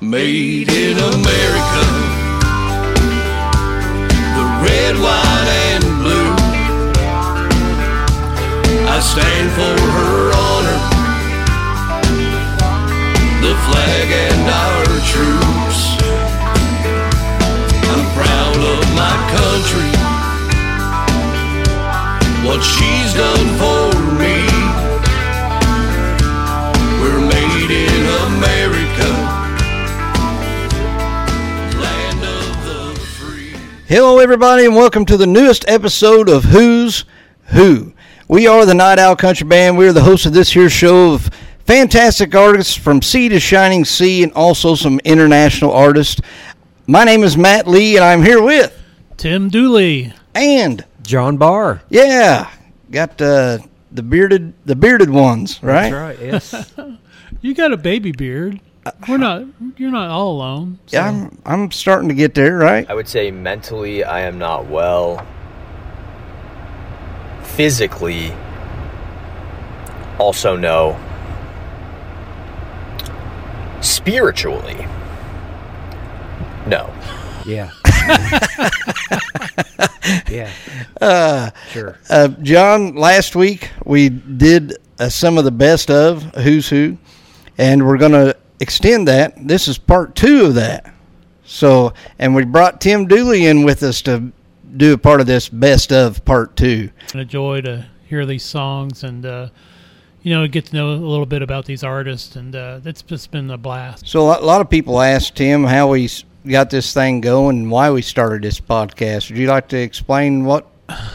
Made in America. The red, white, and blue. I stand for her honor. The flag and our troops. I'm proud of my country. What she's done for Hello, everybody, and welcome to the newest episode of Who's Who. We are the Night Owl Country Band. We are the hosts of this here show of fantastic artists from sea to shining sea and also some international artists. My name is Matt Lee, and I'm here with, Tim Dooley. and John Barr. yeah, got uh, the bearded, the bearded ones, right? That's right. Yes. You got a baby beard. We're not. You're not all alone. so- Yeah, I'm, I'm starting to get there, right? I would say mentally I am not well. Physically, also no. Spiritually, no. yeah. yeah. Uh, Sure. Uh, John, last week we did uh, some of the best of Who's Who, and we're going to extend that. This is part two of that. So, and we brought Tim Dooley in with us to do a part of this best of part two. been a joy to hear these songs and uh, you know get to know a little bit about these artists, and uh, it's just been a blast. So, a lot, of people asked Tim how we got this thing going and why we started this podcast. Would you like to explain what,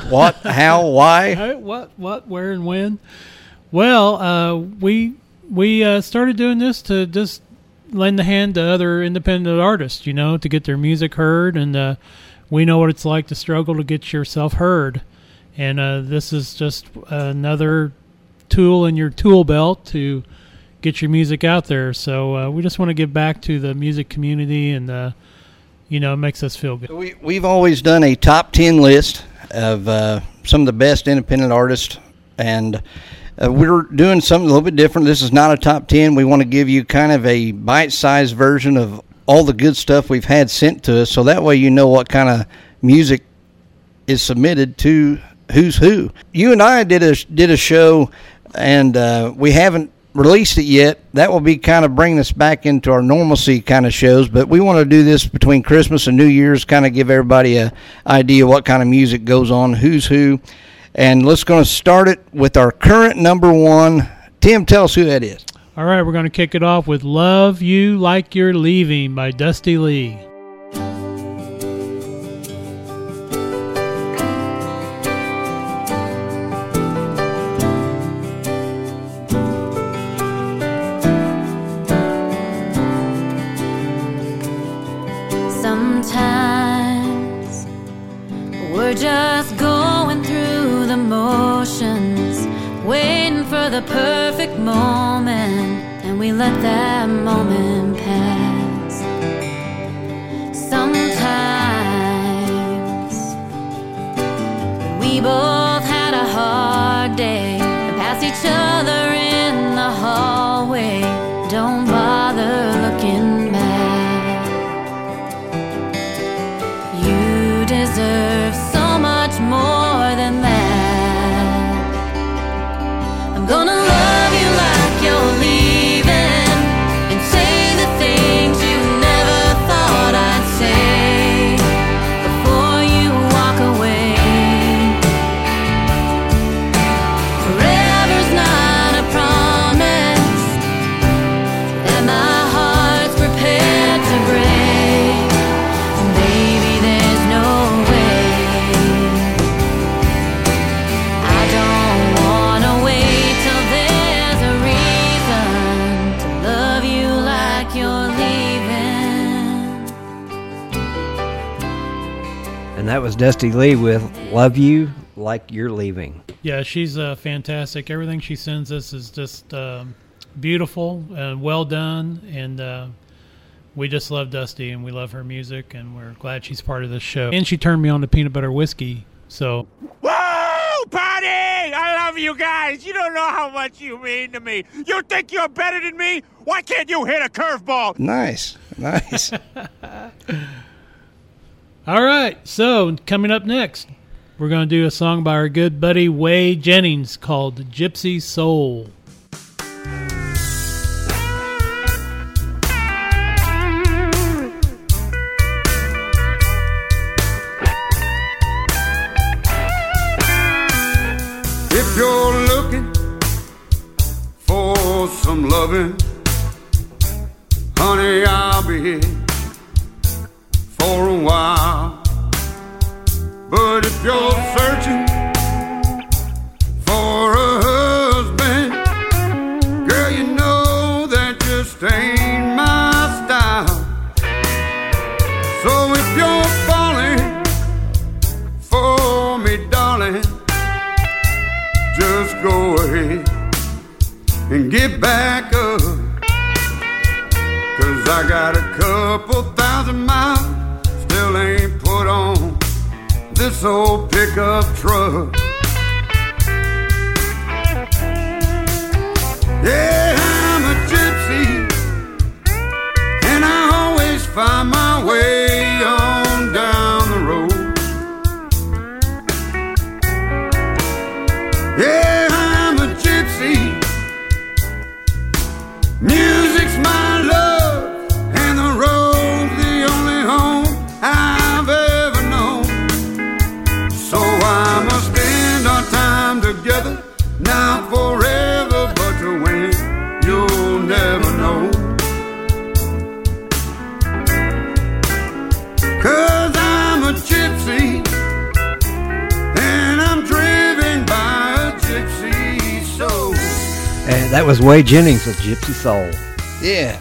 what, how, why? What, what, where, and when? Well, uh, we we uh, started doing this to just lend a hand to other independent artists, you know, to get their music heard, and uh, we know what it's like to struggle to get yourself heard, and uh, this is just another tool in your tool belt to get your music out there. So uh, we just want to give back to the music community, and uh, you know, it makes us feel good. We, we've always done a top 10 list of uh, some of the best independent artists, and uh, we're doing something a little bit different. This is not a top 10. We want to give you kind of a bite sized version of all the good stuff we've had sent to us, so that way you know what kind of music is submitted to Who's Who. You and I did a did a show, and uh, we haven't released it yet. That will be kind of bringing us back into our normalcy kind of shows. But we want to do this between Christmas and New Year's, kind of give everybody a idea what kind of music goes on, Who's Who, and let's going to start it with our current number one. Tim, tell us who that is. All right, we're going to kick it off with "Love You Like You're Leaving" by Dusty Lee. Perfect moment, and we let that moment pass. Sometimes we both had a hard day and passed each other in the hallway. Was Dusty Lee with Love You Like You're Leaving. Yeah, she's uh, fantastic. Everything she sends us is just um, beautiful and well done, and uh, we just love Dusty and we love her music, and we're glad she's part of this show. And she turned me on to peanut butter whiskey, so Whoa, party! I love you guys. You don't know how much you mean to me. You think you're better than me? Why can't you hit a curveball? Nice, nice. All right, so coming up next, we're going to do a song by our good buddy Whey Jennings called Gypsy Soul. And that was Whey Jennings with Gypsy Soul. Yeah.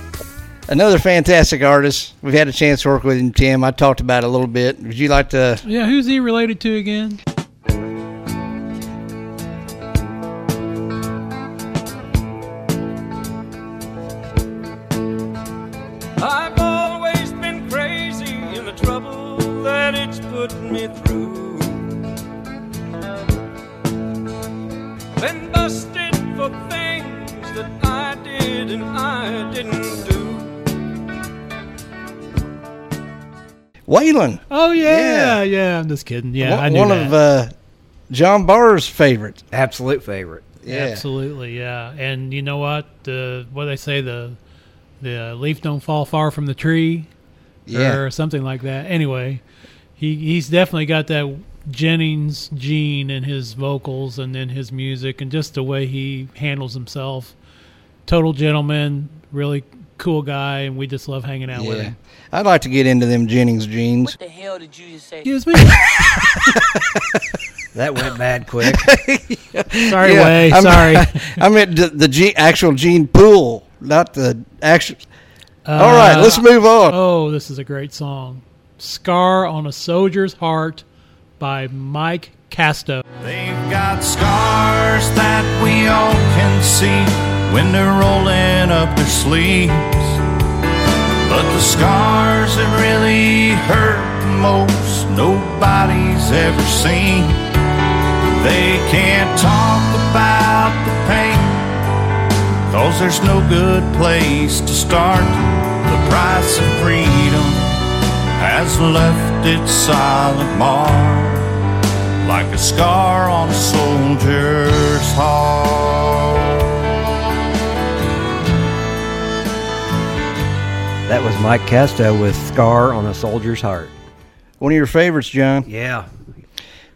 Another fantastic artist. We've had a chance to work with him, Tim. I talked about it a little bit. Would you like to? Yeah, who's he related to again? Waylon. Oh Yeah. yeah, yeah. I'm just kidding. Yeah, one I knew one that. of uh, John Barr's favorites. Absolute favorite. Yeah. Absolutely, yeah. And you know what? The what they say the the leaf don't fall far from the tree, Yeah. or something like that. Anyway, he he's definitely got that Jennings gene in his vocals and then his music and just the way he handles himself. Total gentleman, really cool guy, and we just love hanging out with him. I'd like to get into them Jennings jeans. What the hell did you just say? Excuse me. That went bad quick. sorry, Yeah, Whey. I'm- Sorry. I meant the, the G, actual Gene Pool, not the actual. All right, Uh, let's move on. Oh, this is a great song. Scar on a Soldier's Heart by Mike Casto. They've got scars that we all can see when they're rolling up their sleeves. But the scars that really hurt most, nobody's ever seen. They can't talk about the pain, cause there's no good place to start. The price of freedom has left its silent mark like a scar on a soldier's heart. That was Mike Casto with Scar on a Soldier's Heart. One of your favorites, John. Yeah.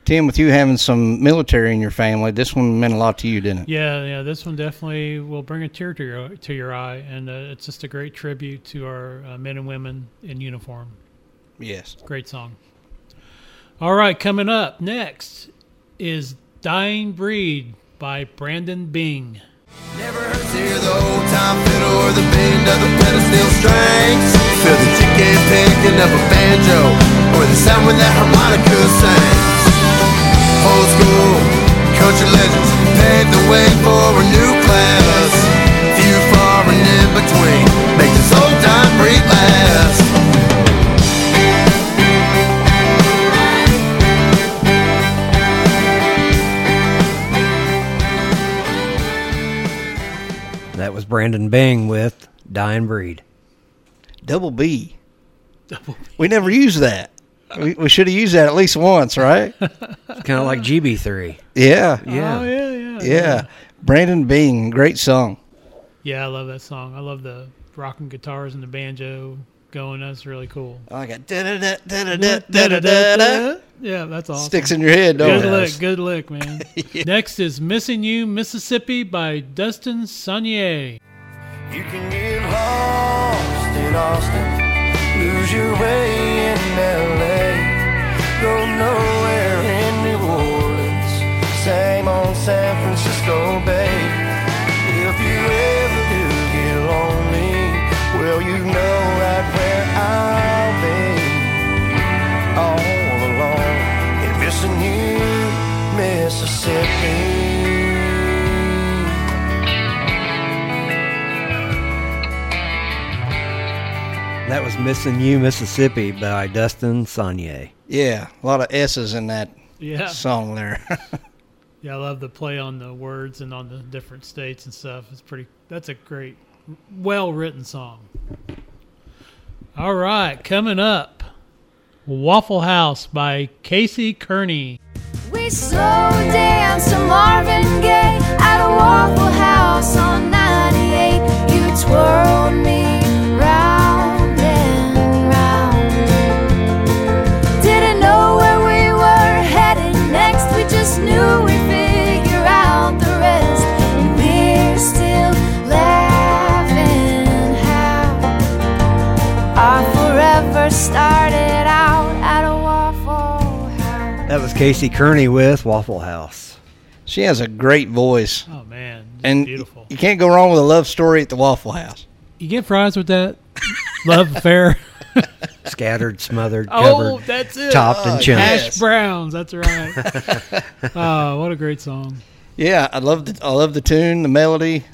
Tim, with you having some military in your family, this one meant a lot to you, didn't it? Yeah, yeah, this one definitely will bring a tear to your to your eye, and uh, it's just a great tribute to our uh, men and women in uniform. Yes. Great song. All right, coming up next is "Dying Breed" by Brandon Bing. Never hurts hear the old time fiddle or the bend of the pedal steel strings. Feel the chicken picking up a banjo or the sound when that harmonica sings. Old school country legends paved the way for a new class. Few far and in between make this old time breed last. Brandon Bing with Dying Breed. Double B. We never used that. We, we should have used that at least once, right? Kind of like GB3. Yeah. Yeah. Oh yeah, yeah, Yeah. Brandon Bing, great song. Yeah, I love that song. I love the rocking guitars and the banjo going. That's really cool. Oh, I got da da da da da da da da da. Yeah, that's awesome. Sticks in your head, don't Good it? lick, good lick, man. Next is "Missing You, Mississippi" by Dustin Sonier. You can get lost in Austin, lose your way in LA, go nowhere in New Orleans, same on San Francisco Bay. Mississippi. That was Missing You, Mississippi by Dustin Sonier. Yeah, a lot of S's in that Yeah, song there. yeah, I love the play on the words and on the different states and stuff. It's pretty. That's a great, well written song. All right, coming up, Waffle House by Casey Kearney. We slow dance to Marvin Gaye at a Waffle House on 98. You twirled me Casey Kearney with Waffle House. she has a great voice. Oh man, just And beautiful. you can't go wrong with a love story at the Waffle House. You get fries with that love affair. Scattered, smothered, oh, covered, that's it. topped, and Oh, chunked. yes. Hash browns. That's right. oh, what a great song. Yeah, I love the I love the tune, the melody,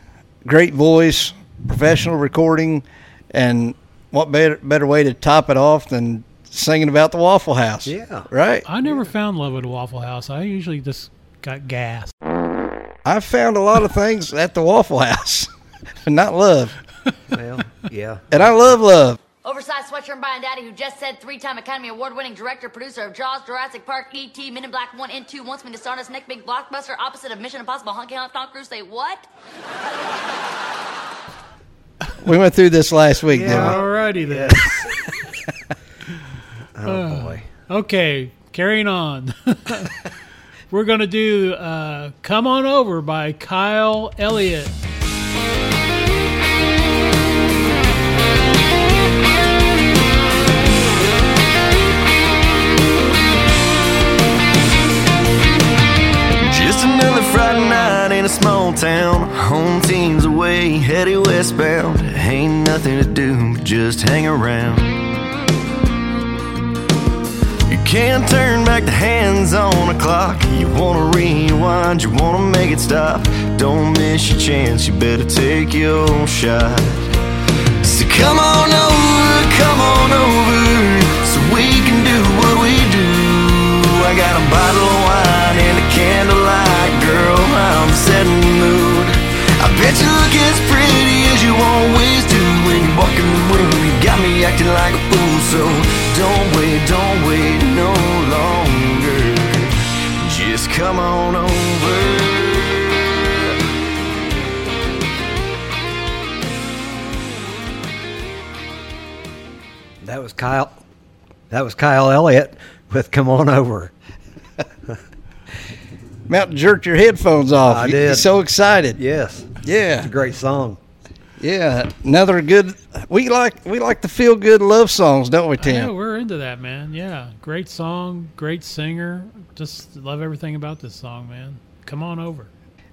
great voice, professional recording, and what better better way to top it off than singing about the Waffle House? Yeah. right. I never found love at a Waffle House. I usually just got gas. I found a lot of things at the Waffle House, but not love, Well, yeah. and I love love. Oversized sweatshirt and buying daddy who just said three-time Academy Award-winning director, producer of Jaws, Jurassic Park, E.T., Men in Black 1 and 2, wants me to star in his next big blockbuster opposite of Mission Impossible, Honky Honk Tom Cruise. Say what? We went through this last week, didn't we? Alrighty then. Oh, boy. Okay, carrying on. We're gonna do uh, "Come On Over" by Kyle Elliott. Just another Friday night in a small town. Home team's away, headed westbound. Ain't nothing to do but just hang around. You can't turn back the hands on a clock. You wanna rewind, you wanna make it stop. Don't miss your chance, you better take your shot. So come on over, come on over, so we can do what we do. I got a bottle of wine and a candlelight, girl. I'm setting the mood. I bet you look as pretty as you always do when you walk in the room. You got me acting like a fool, Kyle. That was Kyle Elliott with "Come On Over." Mountain jerked your headphones off. I did. You're so excited. Yes, Yeah, it's a great song. yeah. Another good. We like we like the feel good love songs, don't we, Tim? Yeah, we're into that, man. Yeah, great song, great singer. Just love everything about this song, man. Come on over.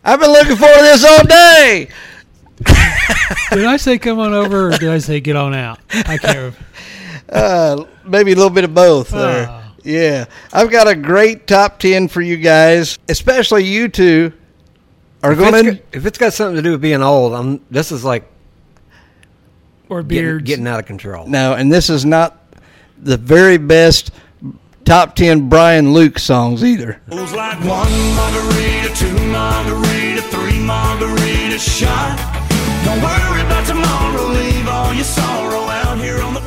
I've been looking for this all day. Did I say come on over, or did I say get on out? I can't. remember. Uh, maybe a little bit of both there. Oh. Yeah, I've got a great top ten for you guys, especially you two. Are If going got, if it's got something to do with being old, I'm. This is like Or getting, beards. getting out of control. no, and this is not the very best top ten Brian Luke songs either. It was like one margarita, two margarita, three margarita shot. Don't worry about tomorrow, leave all your sorrow out here on the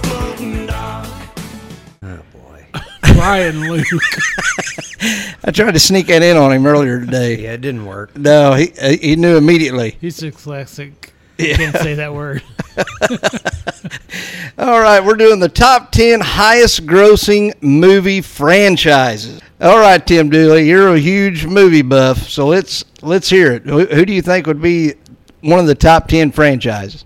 Brian Luke. I tried to sneak that in on him earlier today. Yeah, it didn't work. No, he he knew immediately. He's dyslexic. He Can't say that word. All right, we're doing the top 10 highest grossing movie franchises. All right, Tim Dooley, you're a huge movie buff, so let's let's hear it. Who, who do you think would be one of the top 10 franchises?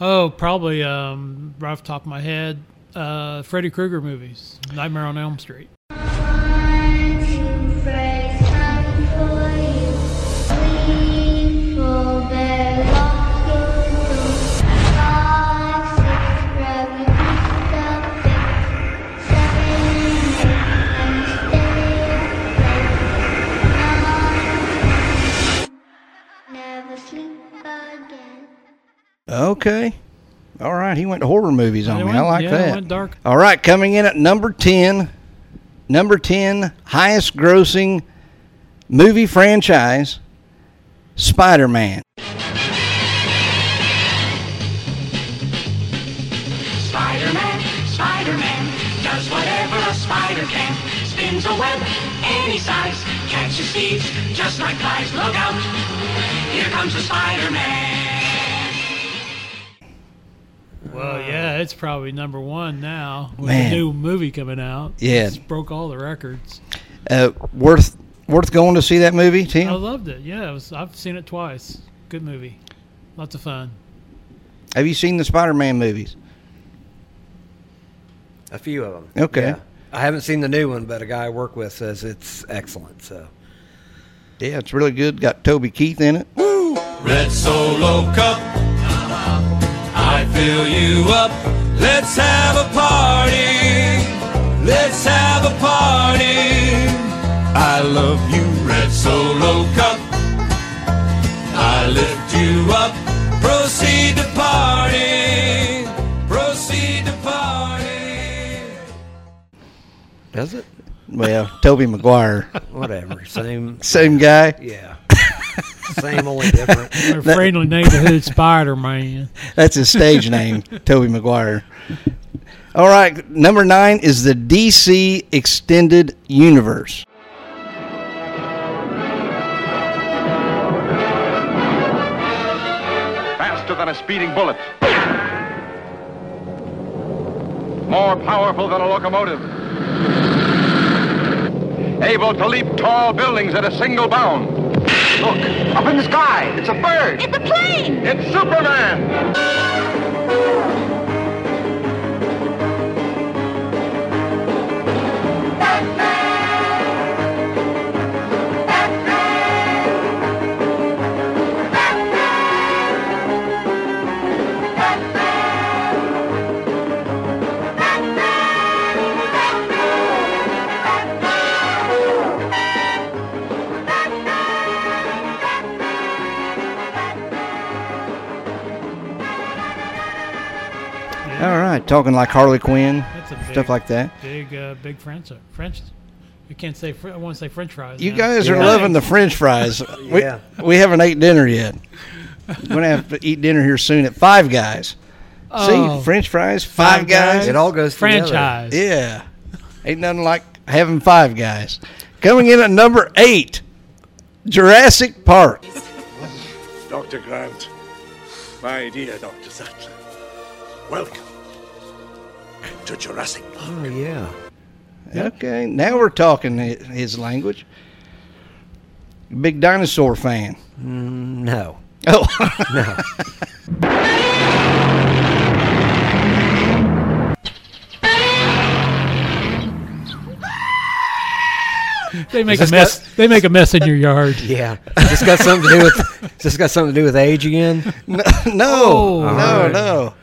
Oh, probably um, right off the top of my head, uh, Freddy Krueger movies, Nightmare on Elm Street. Okay. All right, he went to horror movies on He me. went- I like yeah, that. went dark. All right, coming in at number 10, number 10 highest grossing movie franchise, Spider-Man. Spider-Man, Spider-Man, does whatever a spider can. Spins a web any size, catches thieves just like flies. Look out, here comes the Spider-Man. Well, yeah, it's probably number one now with Man. the new movie coming out. Yeah. It's broke all the records. Uh, worth worth going to see that movie, Tim? I loved it. Yeah, it was, I've seen it twice. Good movie. Lots of fun. Have you seen the Spider-Man movies? A few of them. Okay. Yeah. I haven't seen the new one, but a guy I work with says it's excellent. So Yeah, it's really good. Got Toby Keith in it. Woo! Red Solo Cup. I fill you up. Let's have a party. Let's have a party. I love you, Red Solo Cup. I lift you up. Proceed to party. Proceed to party. does it? Well, Tobey Maguire. Whatever. Same. same guy. Yeah. Same, only different. They're friendly neighborhood Spider Man. That's his stage name, Tobey Maguire. All right, number nine is the DC Extended Universe. Faster than a speeding bullet. More powerful than a locomotive. Able to leap tall buildings at a single bound. Look, up in the sky. It's a bird. It's a plane! It's Superman. All right, talking like Harley Quinn, That's a big, stuff like that. Big, uh, big French. French. You can't say. Fr- I want to say French fries. You now. guys are Yeah. loving the French fries. We, Yeah. we haven't ate dinner yet. We're gonna have to eat dinner here soon at Five Guys. Oh. See, French fries, Five, Five Guys. Guys. It all goes together. Yeah, ain't nothing like having Five Guys. Coming in at number eight, Jurassic Park. Dr. Grant, my dear Dr. Sattler, welcome to Jurassic Park. Oh yeah. Okay, now we're talking his language. Big dinosaur fan. Mm, no. Oh, No. They make a mess. got- They make a mess in your yard. Yeah. Has this got something to do with? Has this got something to do with age again? no, Oh, no, alright. no.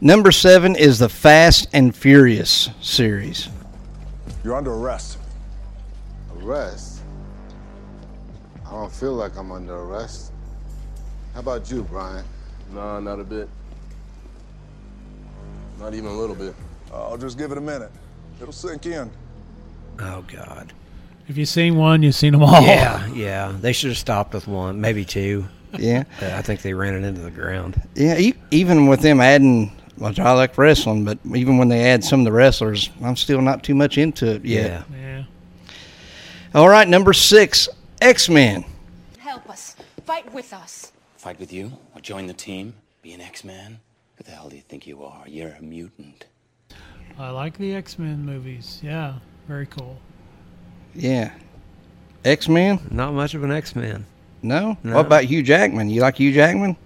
Number seven is the Fast and Furious series. You're under arrest. Arrest? I don't feel like I'm under arrest. How about you, Brian? Nah, not a bit. Not even a little bit. I'll just give it a minute. It'll sink in. Oh God. If you've seen one, you've seen them all. Yeah, yeah. They should have stopped with one, maybe two. Yeah. I think they ran it into the ground. Yeah, e- even with them adding, well, I like wrestling, but even when they add some of the wrestlers, I'm still not too much into it yet. Yeah. All right, number six, X Men. Help us. Fight with us. Fight with you or join the team? Be an X-Man? Who the hell do you think you are? You're a mutant. I like the X Men movies. Yeah, very cool. Yeah, X Men. Not much of an X Man. No? No. What about Hugh Jackman? You like Hugh Jackman?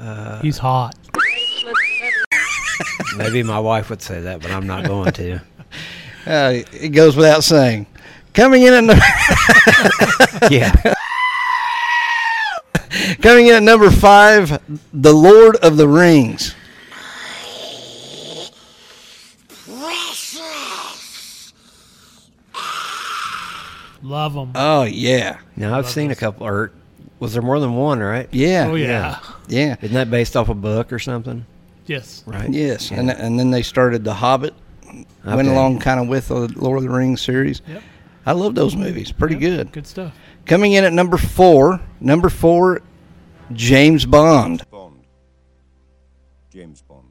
Uh, He's hot. maybe my wife would say that, but I'm not going to. Uh, it goes without saying. Coming in at number Yeah. coming in at number five, The Lord of the Rings. Love them. Oh yeah. Now I've seen a couple. Or was there more than one? Right? Yeah. Oh, yeah. Yeah. Isn't that based off a book or something? Yes. Right. Yes, and and then they started The Hobbit. Went along kind of with the Lord of the Rings series. Yep. I love those movies. Pretty good. Good stuff. Coming in at number four, number four, James Bond. Bond. James Bond.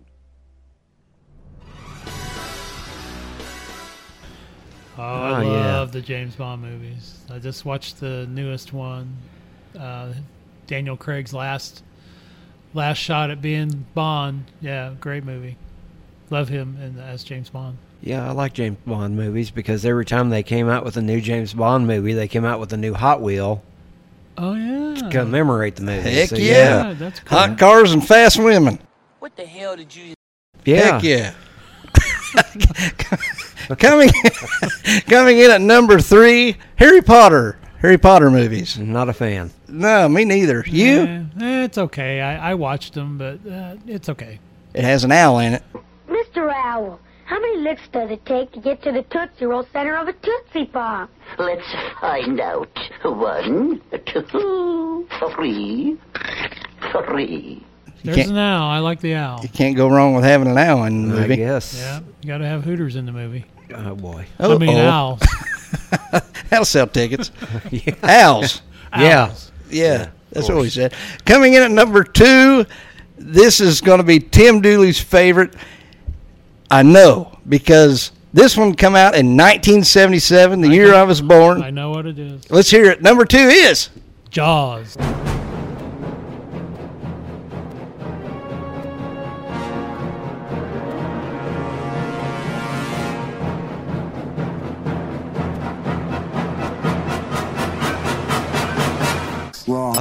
Oh, I Oh, yeah. love the James Bond movies. I just watched the newest one, uh, Daniel Craig's last last shot at being Bond. Yeah, great movie. Love him and as James Bond. Yeah, I like James Bond movies because every time they came out with a new James Bond movie, they came out with a new Hot Wheel Oh yeah, to commemorate the movie. Heck So, yeah. Yeah, that's cool. Hot cars and fast women. What the hell did you... Yeah. Heck yeah. coming coming in at number three, Harry Potter. Harry Potter movies. Not a fan. No, me neither. You? Eh, eh, it's okay. I, I watched them, but uh, it's okay. It has an owl in it. Mr. Owl, how many licks does it take to get to the Tootsie Roll center of a Tootsie Pop? Let's find out. One, two, three, three. There's can't- an owl. I like the owl. You can't go wrong with having an owl in the I movie. guess. Yeah, you got to have Hooters in the movie. Oh boy. I mean, Uh-oh. owls. That'll sell tickets. Owls. Yeah. Owls. Yeah, that's what we said. Coming in at number two, this is going to be Tim Dooley's favorite. I know because this one come out in 1977, the year I was born. I know what it is. Let's hear it. Number two is Jaws.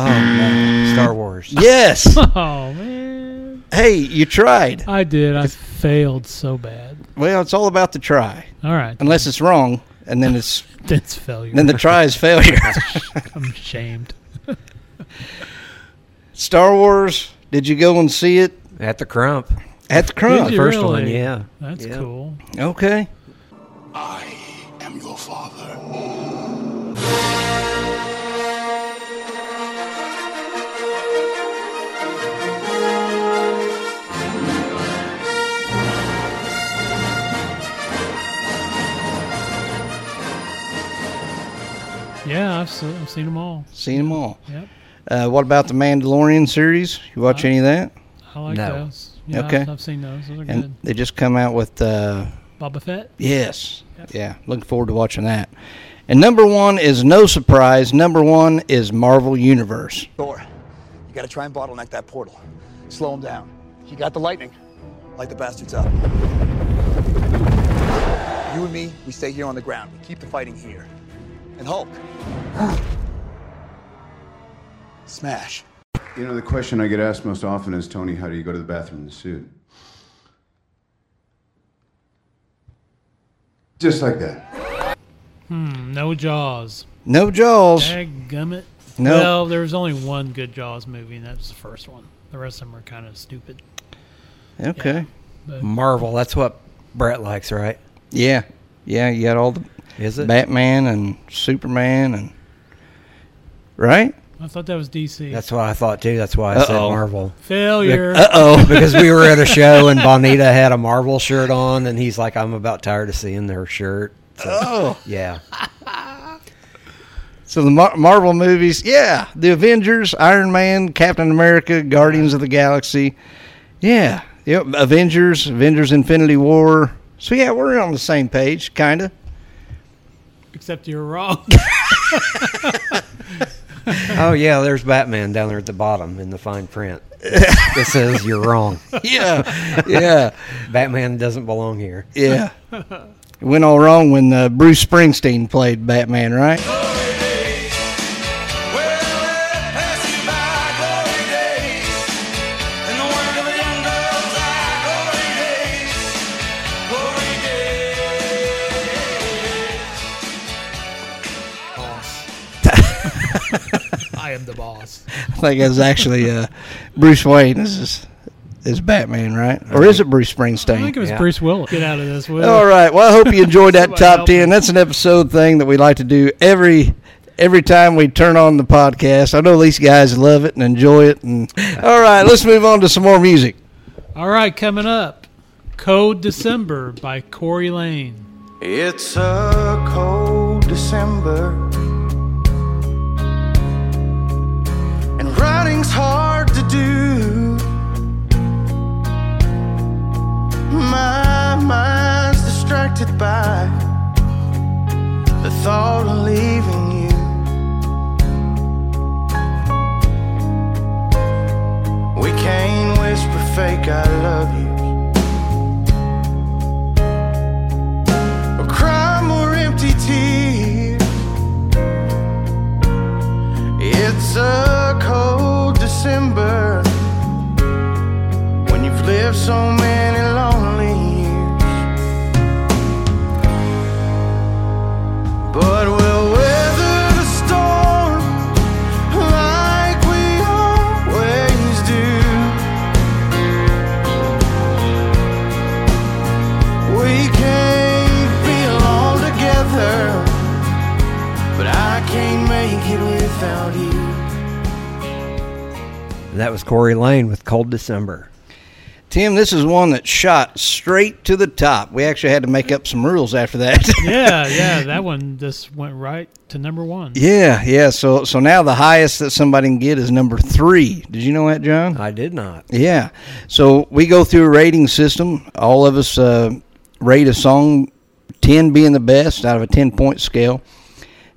Oh no, mm. Star Wars. Yes. Oh man, hey, you tried. I did. I failed so bad. Well, it's all about the try. All right, Unless it's wrong, and then it's that's failure. then the try is failure. I'm ashamed. Star Wars. Did you go and see it At the Crump. at the Did Crump? you first really? one, yeah. That's Yeah. cool. Okay. I am your father. Yeah, I've, se- I've seen them all. Seen them all. Yep, Uh, what about the Mandalorian series? You watch Uh, any of that? I like No. those. Yeah, Okay. I've, I've seen those. Those are And good. they just come out with uh, Boba Fett. yes, yeah. Looking forward to watching that. And number one is no surprise. Number one is Marvel Universe. Thor, you gotta try and bottleneck that portal. Slow him down. You got the lightning. Light the bastards up. You and me, we stay here on the ground. We keep the fighting here. And Hulk. Smash. You know, the question I get asked most often is, Tony, how do you go to the bathroom in the suit? Just like that. Hmm. No Jaws. No Jaws. Dadgummit. No. Well, there was only one good Jaws movie, and that was the first one. The rest of them are kind of stupid. Okay. But Marvel. That's what Brett likes, right? Yeah, yeah. You got all the Is it? Batman and Superman and right. I thought that was DC. That's what I thought too. That's why I said Uh-oh. Marvel. Failure. Uh-oh. because we were at a show and Bonita had a Marvel shirt on, and he's like, "I'm about tired of seeing their shirt." So, Oh. yeah. So the Mar- Marvel movies, yeah, the Avengers, Iron Man, Captain America, Guardians of the Galaxy, yeah, yep, Avengers, Avengers Infinity War. So yeah, we're on the same page, kind of. Except you're wrong. oh yeah, there's Batman down there at the bottom in the fine print. It says you're wrong. Yeah, yeah. Batman doesn't belong here. Yeah. It went all wrong when uh, Bruce Springsteen played Batman, right? The boss. I think it was actually uh, Bruce Wayne is is, is Batman, right? Or is it Bruce Springsteen? I think it was Bruce Willis. Get out of this, Will. All right. Well, I hope you enjoyed that top ten. That's an episode thing that we like to do every every time we turn on the podcast. I know these guys love it and enjoy it. And all right, let's move on to some more music. All right, coming up, Cold December by Corey Lane. It's a cold December, and hard to do. My mind's distracted by the thought of leaving you. We can't whisper fake I love you. or cry more empty tears. It's a cold December when you've lived so many That was Corey Lane with Cold December. Tim, this is one that shot straight to the top. We actually had to make up some rules after that. Yeah, yeah, that one just went right to number one. yeah, yeah. So so now the highest that somebody can get is number three. Did you know that, John? I did not. Yeah. So we go through a rating system. All of us uh, rate a song, 10 being the best out of a 10 point scale.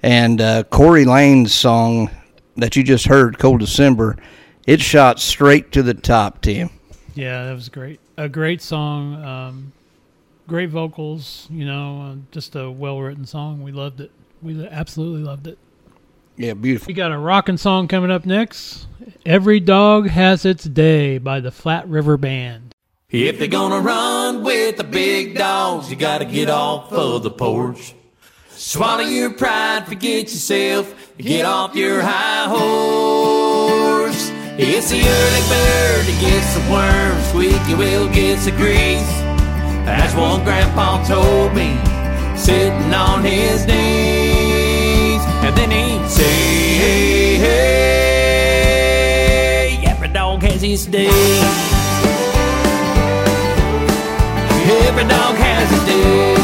And uh, Corey Lane's song that you just heard, Cold December, it shot straight to the top, Tim. Yeah, that was great. A great song, um, great vocals. You know, uh, just a well written song. We loved it. We absolutely loved it. Yeah, beautiful. We got a rockin' song coming up next. Every Dog Has Its Day by the Flat River Band. If they're gonna run with the big dogs, you gotta get off of the porch. Swallow your pride, forget yourself, get off your high horse. It's the early bird that gets the worm, squeaky wheel gets the grease. That's what Grandpa told me, sitting on his knees. And then he'd say, hey, hey, every dog has his day. Every dog has his day.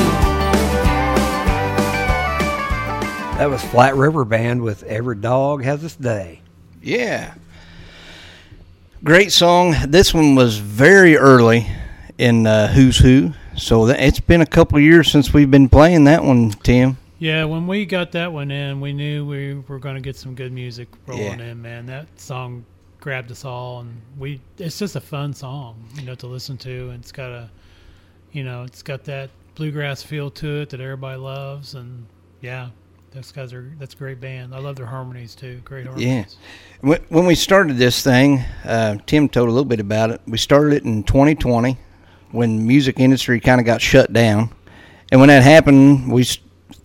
That was Flat River Band with Every Dog Has Its Day. Yeah. Great song. This one was very early in uh, Who's Who. So that, it's been a couple of years since we've been playing that one, Tim. Yeah, when we got that one in, we knew we were going to get some good music rolling Yeah. in. Man, that song grabbed us all, and we. It's just a fun song, you know, to listen to, and it's got a, you know, it's got that bluegrass feel to it that everybody loves, and yeah, those guys are that's a great band. I love their harmonies too. Great harmonies. Yeah. When when we started this thing, uh, Tim told a little bit about it. We started it in 2020 when music industry kind of got shut down. And when that happened, we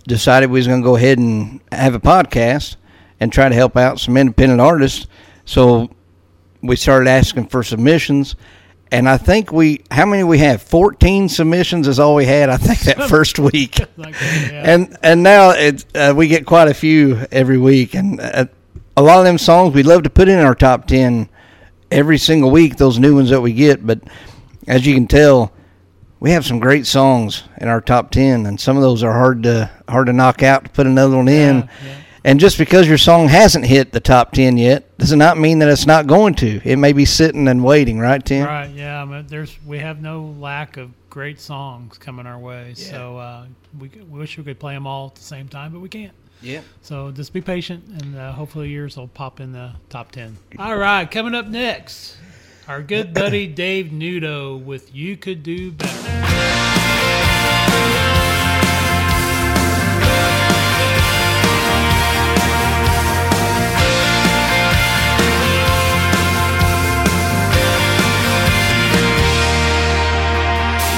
decided we was going to go ahead and have a podcast and try to help out some independent artists. So we started asking for submissions. And I think we, how many we have? 14 submissions is all we had, I think, that first week. And and now it's, uh, we get quite a few every week. And uh, a lot of them songs we'd love to put in our top 10 every single week, those new ones that we get. But as you can tell, we have some great songs in our top 10. And some of those are hard to, hard to knock out to put another one in. And just because your song hasn't hit the top 10 yet, does it not mean that it's not going to. It may be sitting and waiting, right, Tim? Right. Yeah. I mean, there's we have no lack of great songs coming our way. Yeah. So uh, we, we wish we could play them all at the same time, but we can't. Yeah. So just be patient, and uh, hopefully yours will pop in the top ten. All right. Coming up next, our good buddy Dave Nudo with "You Could Do Better."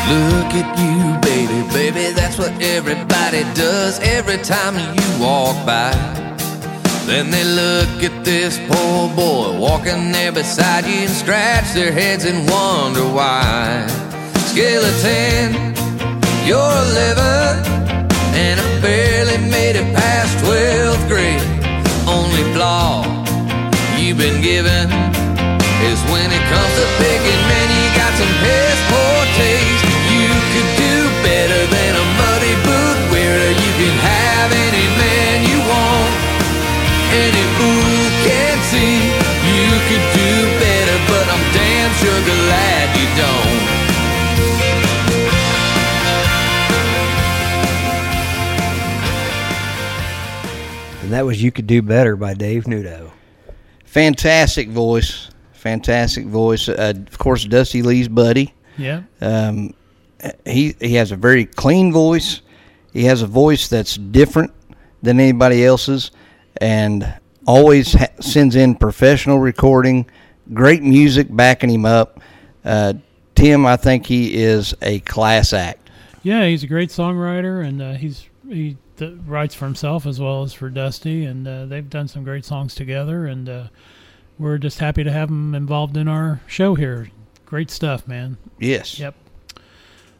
Look at you, baby, baby, that's what everybody does every time you walk by. Then they look at this poor boy walking there beside you and scratch their heads and wonder why. Skeleton, you're a liver, and I barely made it past 12th grade. Only flaw you've been given is when it comes to picking men, you got some piss poor taste. That was You Could Do Better by Dave Nudo. Fantastic voice. Fantastic voice. Uh, of course, Dusty Lee's buddy. Yeah. Um, he he has a very clean voice. He has a voice that's different than anybody else's, and always ha- sends in professional recording, great music backing him up. Uh, Tim, I think he is a class act. Yeah, he's a great songwriter, and uh, he's he th- writes for himself as well as for Dusty, and uh, they've done some great songs together, and uh, we're just happy to have him involved in our show here. Great stuff, man. Yes. Yep.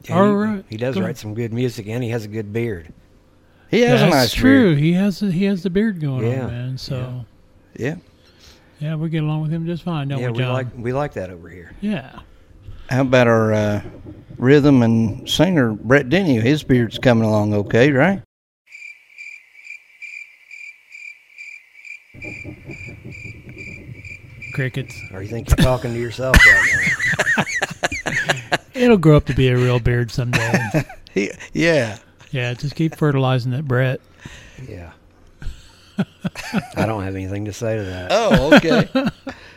Yeah, All he, right. he does Go write ahead. some good music, and he has a good beard. He has a That's nice true. beard. He has the, he has the beard going Yeah. on, man. So Yeah. yeah. we get along with him just fine, don't yeah, we, we John? like we like that over here. yeah. How about our uh, rhythm and singer Brett Denny? His beard's coming along okay, right? Crickets. Or you think you're talking to yourself right now? It'll grow up to be a real beard someday. He, yeah. yeah, just keep fertilizing it, Brett. Yeah. I don't have anything to say to that. Oh, okay.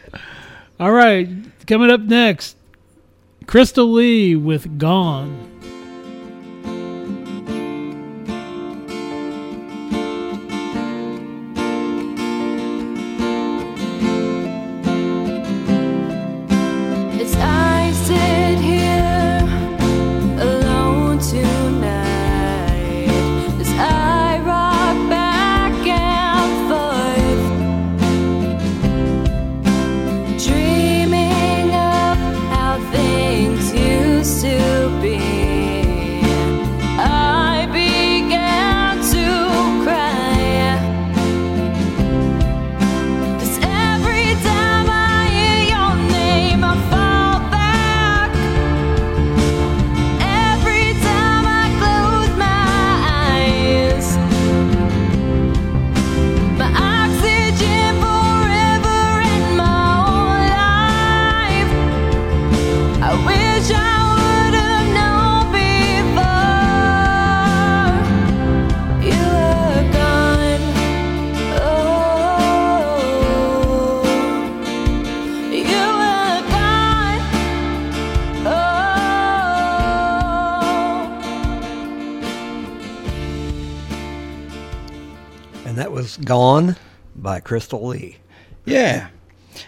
All right, coming up next, Crystal Lee with "Gone." Crystal Lee. Yeah.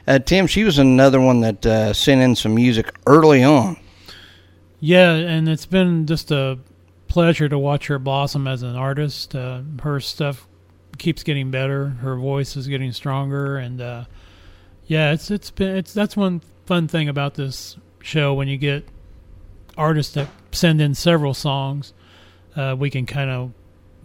Uh, Tim, she was another one that uh, sent in some music early on. Yeah, and it's been just a pleasure to watch her blossom as an artist. Uh, her stuff keeps getting better. Her voice is getting stronger, and uh, yeah, it's it's been it's that's one fun thing about this show when you get artists that send in several songs. Uh, we can kind of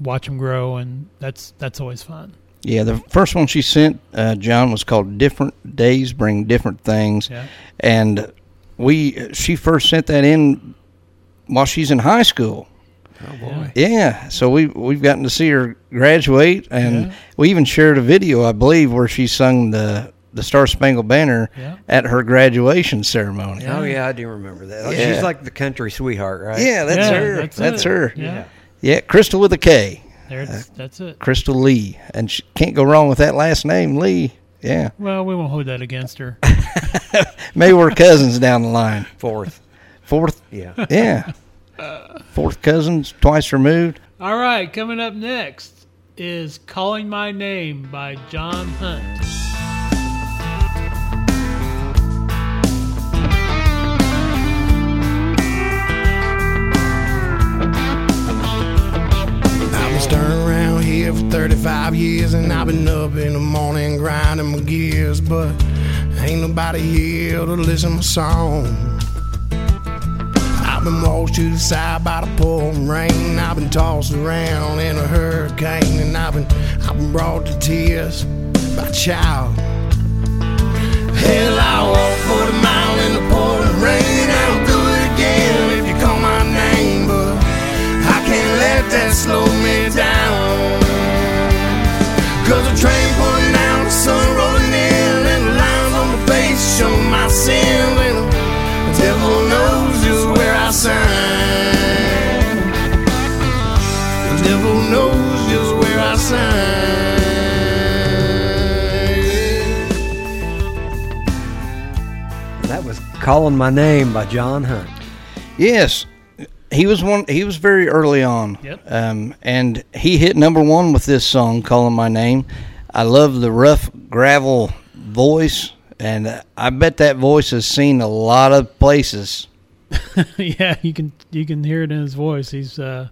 watch them grow, and that's that's always fun. Yeah, the first one she sent, uh, John, was called "Different Days Bring Different Things," Yeah. and we she first sent that in while she's in high school, Oh boy. Yeah, so we we've gotten to see her graduate, and Yeah. we even shared a video, I believe, where she sung the the Star Spangled Banner Yeah. at her graduation ceremony. Oh yeah, I do remember that. Yeah. She's like the country sweetheart, right? Yeah, that's Yeah, her. that's That's, her. Yeah. Yeah, Crystal with a K. There's, uh, that's it. Crystal Lee, and she can't go wrong with that last name, Lee. Yeah, Well, we won't hold that against her. maybe we're cousins down the line. Fourth. Fourth. Yeah. Yeah. Fourth cousins, twice removed. All right, coming up next is Calling My Name by John Hunt. Here for 35 years and I've been up in the morning grinding my gears, but ain't nobody here to listen to my song. I've been washed to the side by the pouring rain. I've been tossed around in a hurricane and I've been, I've been brought to tears by child. Hell, I walk for the mile in the pouring rain. I'll do it again if you call my name, but I can't let that slow Calling My Name by John Hunt. Yes, he was one. He was very early on. Yep. Um, and he hit number one with this song, "Calling My Name." I love the rough gravel voice, and uh, I bet that voice has seen a lot of places. yeah, you can you can hear it in his voice. He's uh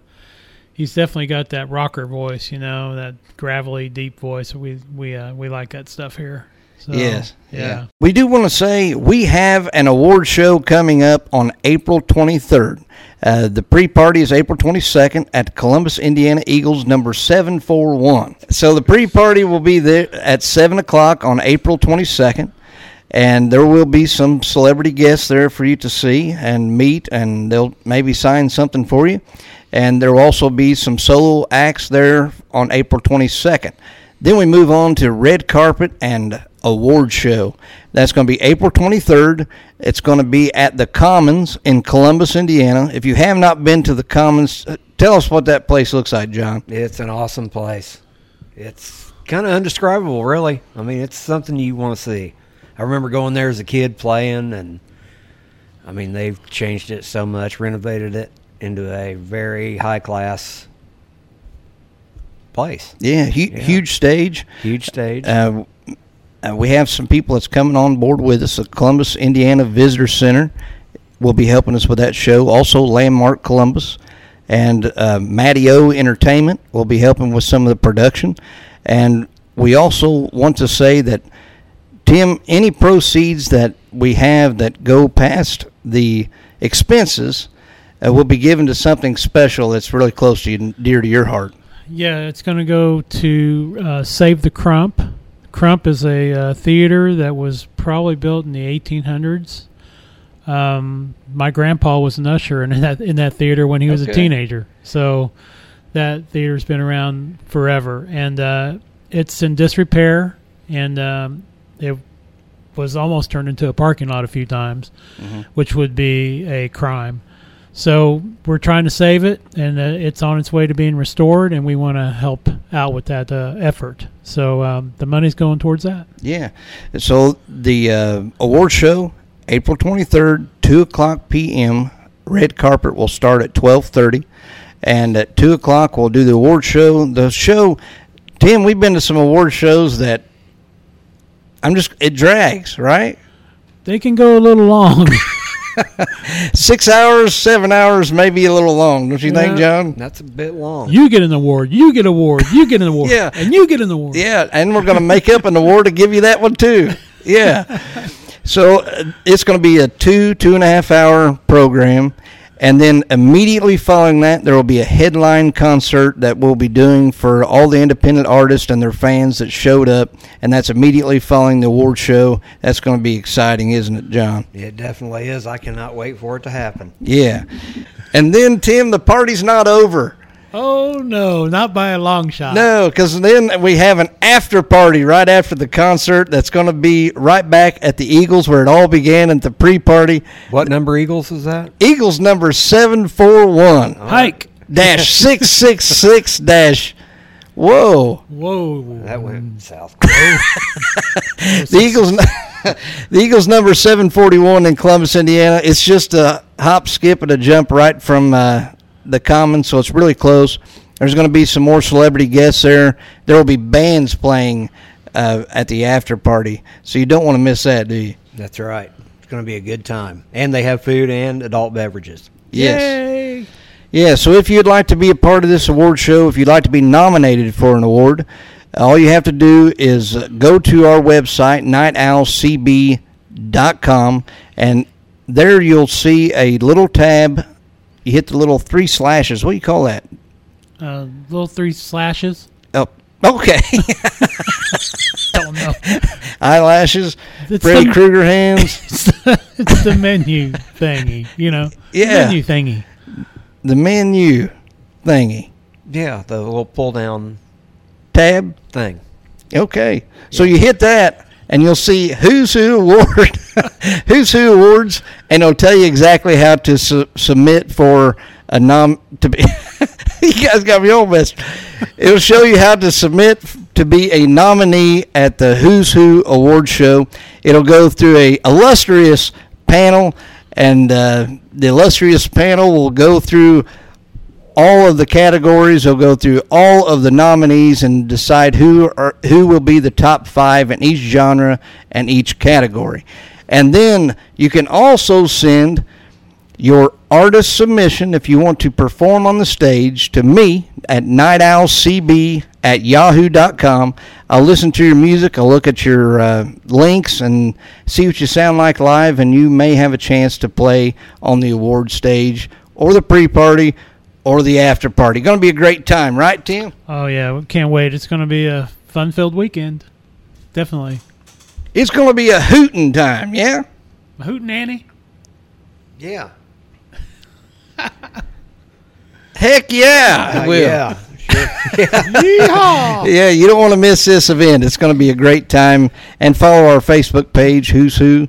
he's definitely got that rocker voice, you know, that gravelly deep voice. We we uh we like that stuff here. So, yes. Yeah. We do want to say we have an award show coming up on April 23rd. Uh, the pre-party is April 22nd at Columbus, Indiana Eagles number 741. So the pre-party will be there at 7 o'clock on April 22nd. And there will be some celebrity guests there for you to see and meet, and they'll maybe sign something for you. And there will also be some solo acts there on April 22nd. Then we move on to red carpet and award show. That's going to be April 23rd. It's going to be at the Commons in Columbus, Indiana. If you have not been to the Commons, uh, tell us what that place looks like, John. It's an awesome place. It's kind of undescribable, really. I mean, it's something you want to see. I remember going there as a kid playing, and I mean, they've changed it so much, renovated it into a very high class place. Yeah, hu- Yeah. huge stage. Huge stage. Uh, uh, we have some people that's coming on board with us. The Columbus, Indiana Visitor Center will be helping us with that show. Also, Landmark Columbus and uh, Matty O Entertainment will be helping with some of the production. And we also want to say that Tim, any proceeds that we have that go past the expenses uh, will be given to something special that's really close to you, and dear to your heart. Yeah, it's going to go to uh, Save the Crump. Crump is a uh, theater that was probably built in the 1800s. Um, my grandpa was an usher in that in that theater when he was a teenager. So that theater's been around forever, and uh, it's in disrepair, and um, it was almost turned into a parking lot a few times, Mhm. which would be a crime. So we're trying to save it, and uh, it's on its way to being restored, and we want to help out with that uh, effort. So um, the money's going towards that. Yeah. So the uh, award show, April 23rd, 2 o'clock p.m. Red carpet will start at 12:30, and at 2 o'clock we'll do the award show. The show, Tim, we've been to some award shows that I'm just it drags, right? They can go a little long. Six hours, seven hours, maybe a little long, don't you think, John? That's a bit long. you get an award. You get an award. You get an award. Yeah. and you get an award. Yeah, and we're going to make up an award to give you that one too. Yeah. So uh, it's going to be a two two and a half hour program, And then immediately following that, there will be a headline concert that we'll be doing for all the independent artists and their fans that showed up. And that's immediately following the award show. That's going to be exciting, isn't it, John? It definitely is. I cannot wait for it to happen. Yeah. And then, Tim, the party's not over. Oh no, not by a long shot. No, because then we have an after party right after the concert that's going to be right back at the Eagles where it all began at the pre party. What number Eagles is that? Eagles number 741 Hike. dash 666 dash. Whoa. Whoa. That went south. The Eagles, the Eagles number seven forty one in Columbus, Indiana. It's just a hop, skip, and a jump right from uh, the Commons, so it's really close. There's going to be some more celebrity guests there. There will be bands playing uh, at the after party, so you don't want to miss that, do you? That's right. It's going to be a good time. And they have food and adult beverages. Yes. Yay. Yeah, so if you'd like to be a part of this award show, if you'd like to be nominated for an award, all you have to do is uh, go to our website, nightowlcb.com, and there you'll see a little tab. You hit the little three slashes. What do you call that? Uh, little three slashes. Oh, okay. Don't know. Eyelashes, It's Freddy Krueger hands. it's, the, it's the menu thingy, you know. Yeah. Menu thingy. the menu thingy. Yeah, the little pull down Tab. thing. Okay. So you hit that and you'll see who's who award, who's who awards, and it'll tell you exactly how to su- submit for a nom to be. you guys got me all messed. It'll show you how to submit to be a nominee at the Who's Who Award Show. It'll go through a illustrious panel, and uh, the illustrious panel will go through all of the categories. They'll go through all of the nominees and decide who are who will be the top five in each genre and each category. And then you can also send your artist submission if you want to perform on the stage to me at nightowlcb at yahoo.com. I'll listen to your music, I'll look at your uh, links and see what you sound like live, and you may have a chance to play on the award stage or the pre party or the after party. Going to be a great time, right, Tim? Oh yeah, we can't wait. It's going to be a fun-filled weekend. Definitely. It's going to be a hooting time, yeah? A hoot nanny. Yeah. Heck yeah, Uh, it will. yeah. Yeehaw! yeah, you don't want to miss this event. It's going to be a great time. And follow our Facebook page, Who's Who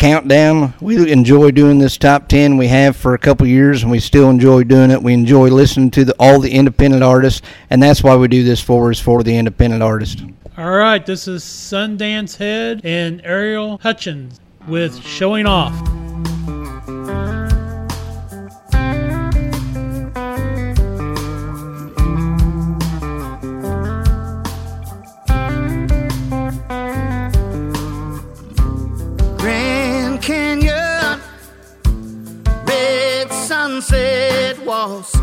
Countdown. We enjoy doing this top 10. We have for a couple years, and we still enjoy doing it. We enjoy listening to the, all the independent artists, and that's why we do this for, is for the independent artists. All right, this is Sundance Head and Ariel Hutchins with Showing Off. Sunset walls,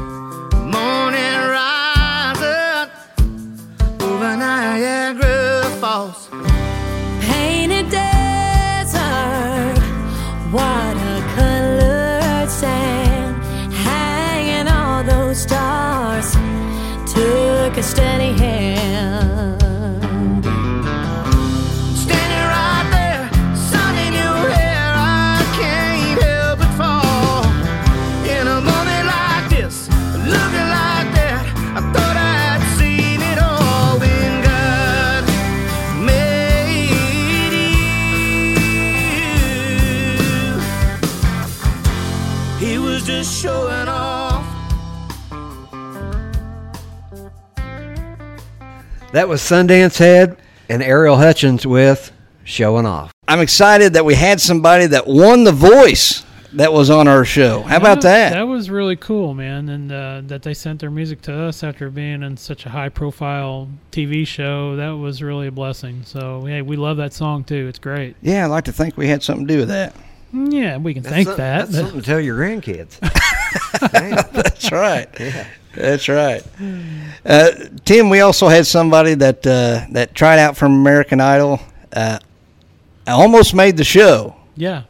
That was Sundance Head and Ariel Hutchins with Showing Off. I'm excited that we had somebody that won the voice that was on our show. How about that? That was really cool, man, and uh, that they sent their music to us after being in such a high-profile TV show. That was really a blessing. So, hey, we love that song too. It's great. Yeah, I'd like to think we had something to do with that. Mm, Yeah, we can thank some- that. That's something to tell your grandkids. That's right. Yeah. That's right. Uh, Tim, we also had somebody that uh, that tried out from American Idol. Uh, almost made the show. yeah,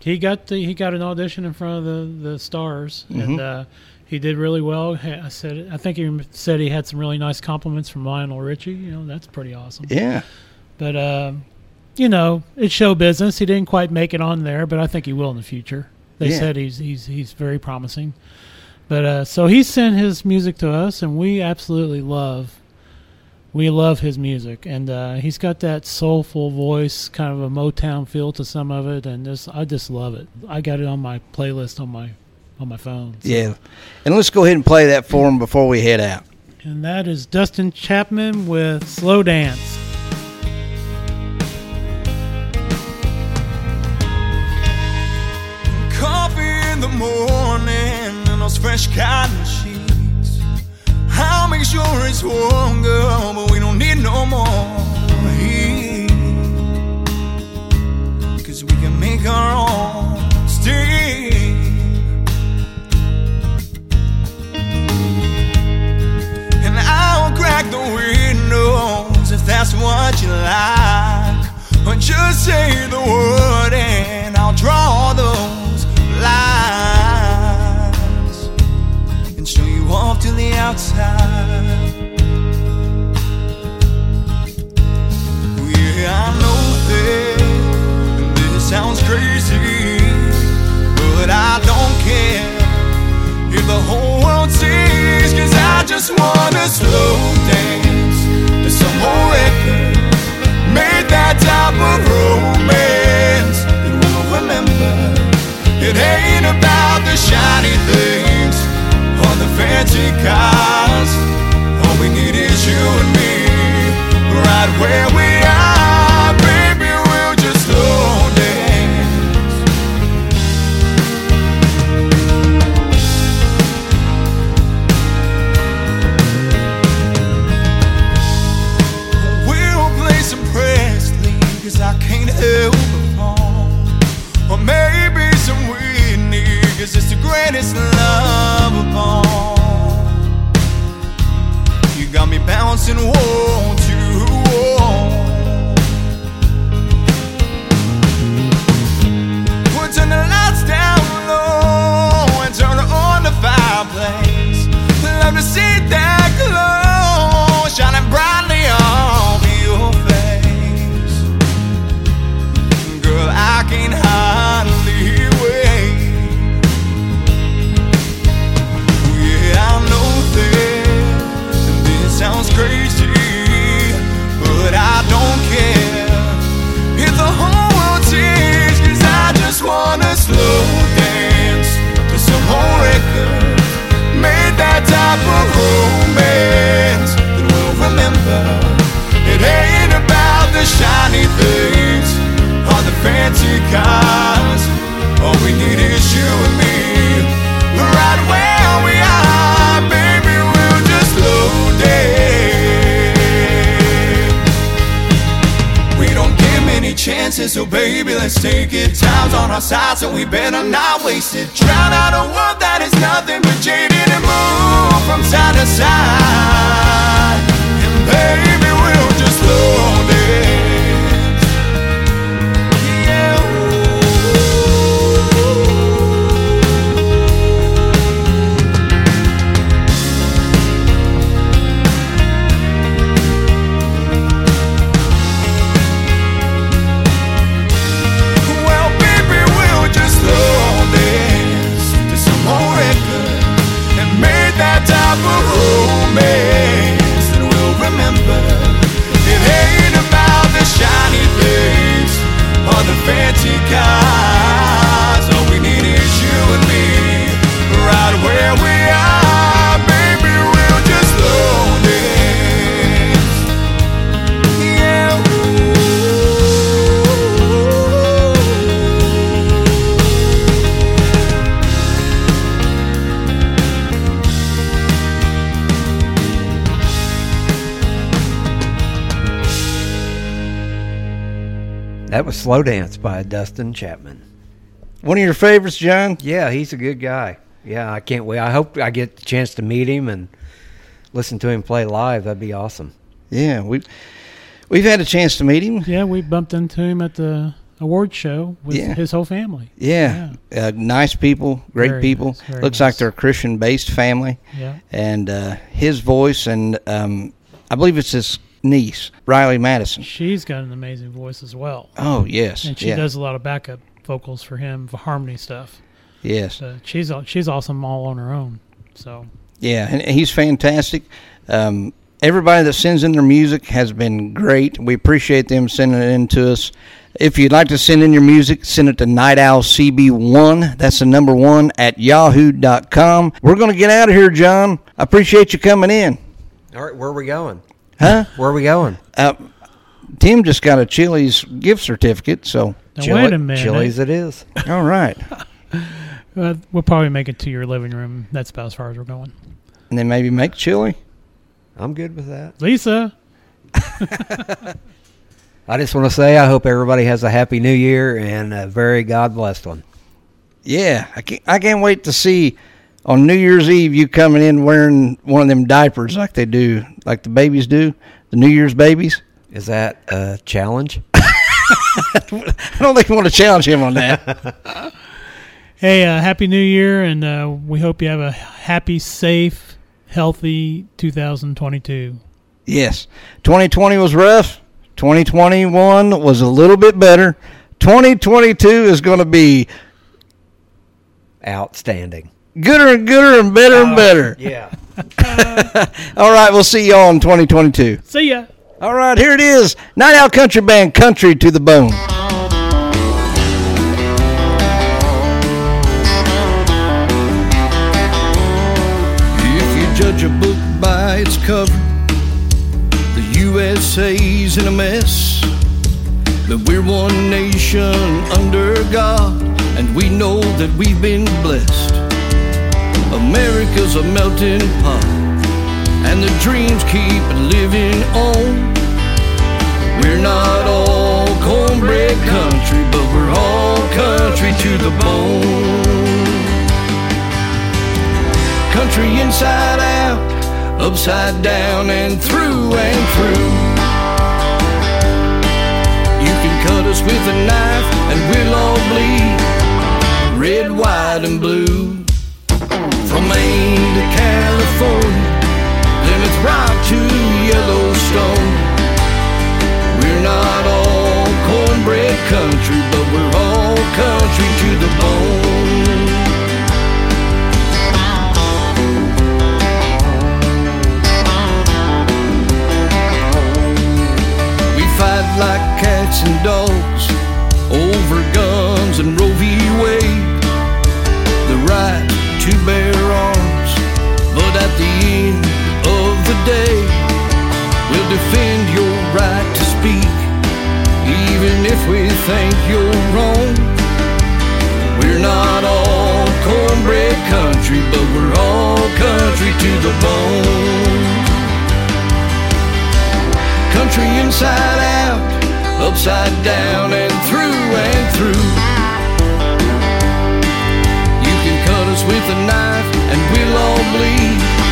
he got the he got an audition in front of the the stars, and Mhm. uh, he did really well. I said I think he said he had some really nice compliments from Lionel Richie. You know, that's pretty awesome. Yeah. But um, you know, it's show business. He didn't quite make it on there, but I think he will in the future. They Yeah. said he's he's he's very promising. But uh, so he sent his music to us, and we absolutely love. We love his music, and uh, he's got that soulful voice, kind of a Motown feel to some of it, and just I just love it. I got it on my playlist on my on my phone. Yeah. And let's go ahead and play that for him before we head out. And that is Dustin Chapman with Slow Dance. Those fresh cotton sheets. I'll make sure it's warm, girl, but we don't need no more heat. Cause we can make our own steam. And I'll crack the windows if that's what you like. Or just say the word and I'll draw those outside. Yeah, I know that this sounds crazy, but I don't care if the whole world sees. Cause I just wanna slow dance to some old record. Made that type of romance that we'll remember. It ain't about the shiny things or the Slow Dance by Dustin Chapman. One of your favorites, John? Yeah, he's a good guy. Yeah, I can't wait. I hope I get the chance to meet him and listen to him play live. That'd be awesome. Yeah, we we've had a chance to meet him. Yeah, we bumped into him at the award show with Yeah. his whole family. Yeah, Uh, nice people, great Very people. nice, very Looks like they're a Christian-based family. Yeah. And uh, his voice, and um, I believe it's his niece, Riley Madison. She's got an amazing voice as well. Oh, yes, and she yeah. does a lot of backup vocals for him for harmony stuff. Yes. So she's she's awesome all on her own. So Yeah, and he's fantastic. Um, everybody that sends in their music has been great. We appreciate them sending it in to us. If you'd like to send in your music, send it to Night Owl CB1. That's the number one at yahoo.com. We're going to get out of here, John. I appreciate you coming in. All right, where are we going? Huh? Where are we going? Uh, Tim just got a Chili's gift certificate, so. Now, wait a minute. Chili's it is. All right. uh, we'll probably make it to your living room. That's about as far as we're going. And then maybe make chili. I'm good with that. Lisa. I just want to say I hope everybody has a happy new year and a very God blessed one. Yeah, I can't, I can't wait to see on New Year's Eve you coming in wearing one of them diapers like they do, like the babies do, the New Year's babies. Is that a challenge? I don't think you want to challenge him on that. Hey, uh, happy New Year, and uh, we hope you have a happy, safe, healthy 2022. yes, 2020 was rough. 2021 was a little bit better. 2022 is going to be Outstanding. Gooder and gooder and better and uh, better. Yeah. All right, we'll see y'all in 2022. See ya. All right, here it is. Night Owl Country Band, Country to the Bone. If you judge a book by its cover, the USA's in a mess. But we're one nation under God, and we know that we've been blessed. America's a melting pot, and the dreams keep living on. We're not all cornbread country, but we're all country to the bone. Country inside out, upside down and through and through. You can cut us with a knife and we'll all bleed red, white, and blue. From Maine to California, Plymouth Rock to Yellowstone. We're not all cornbread country, but we're all country to the bone. We fight like cats and dogs over guns and Roe v. Wade. The right to bear the end of the day, we'll defend your right to speak, even if we think you're wrong. We're not all cornbread country, but we're all country to the bone. Country inside out, upside down and through and through. You can cut us with a knife and we'll all bleed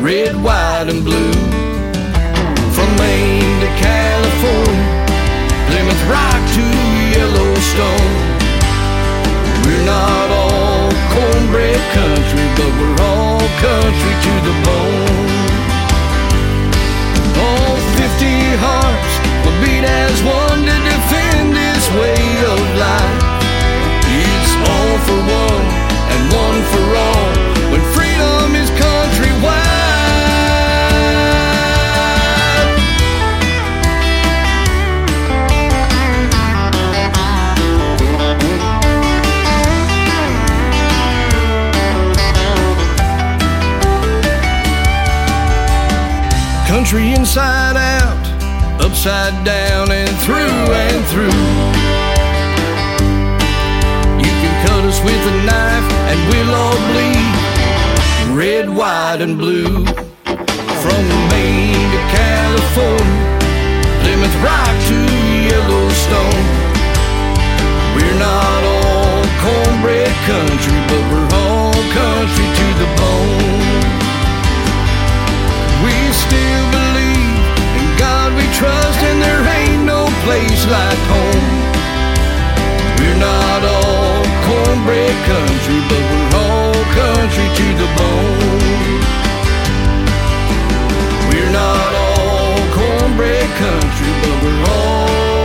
red, white, and blue. From Maine to California, Plymouth Rock to Yellowstone. We're not all cornbread country, but we're all country to the bone. All 50 hearts will beat as one to defend this way of life. It's all for one one upside down and through and through. You can cut us with a knife and we'll all bleed red, white, and blue. From Maine to California, Plymouth Rock to Yellowstone. We're not all cornbread country, but we're all country to the bone. We still believe we trust, and there ain't no place like home. We're not all cornbread country, but we're all country to the bone. We're not all cornbread country, but we're all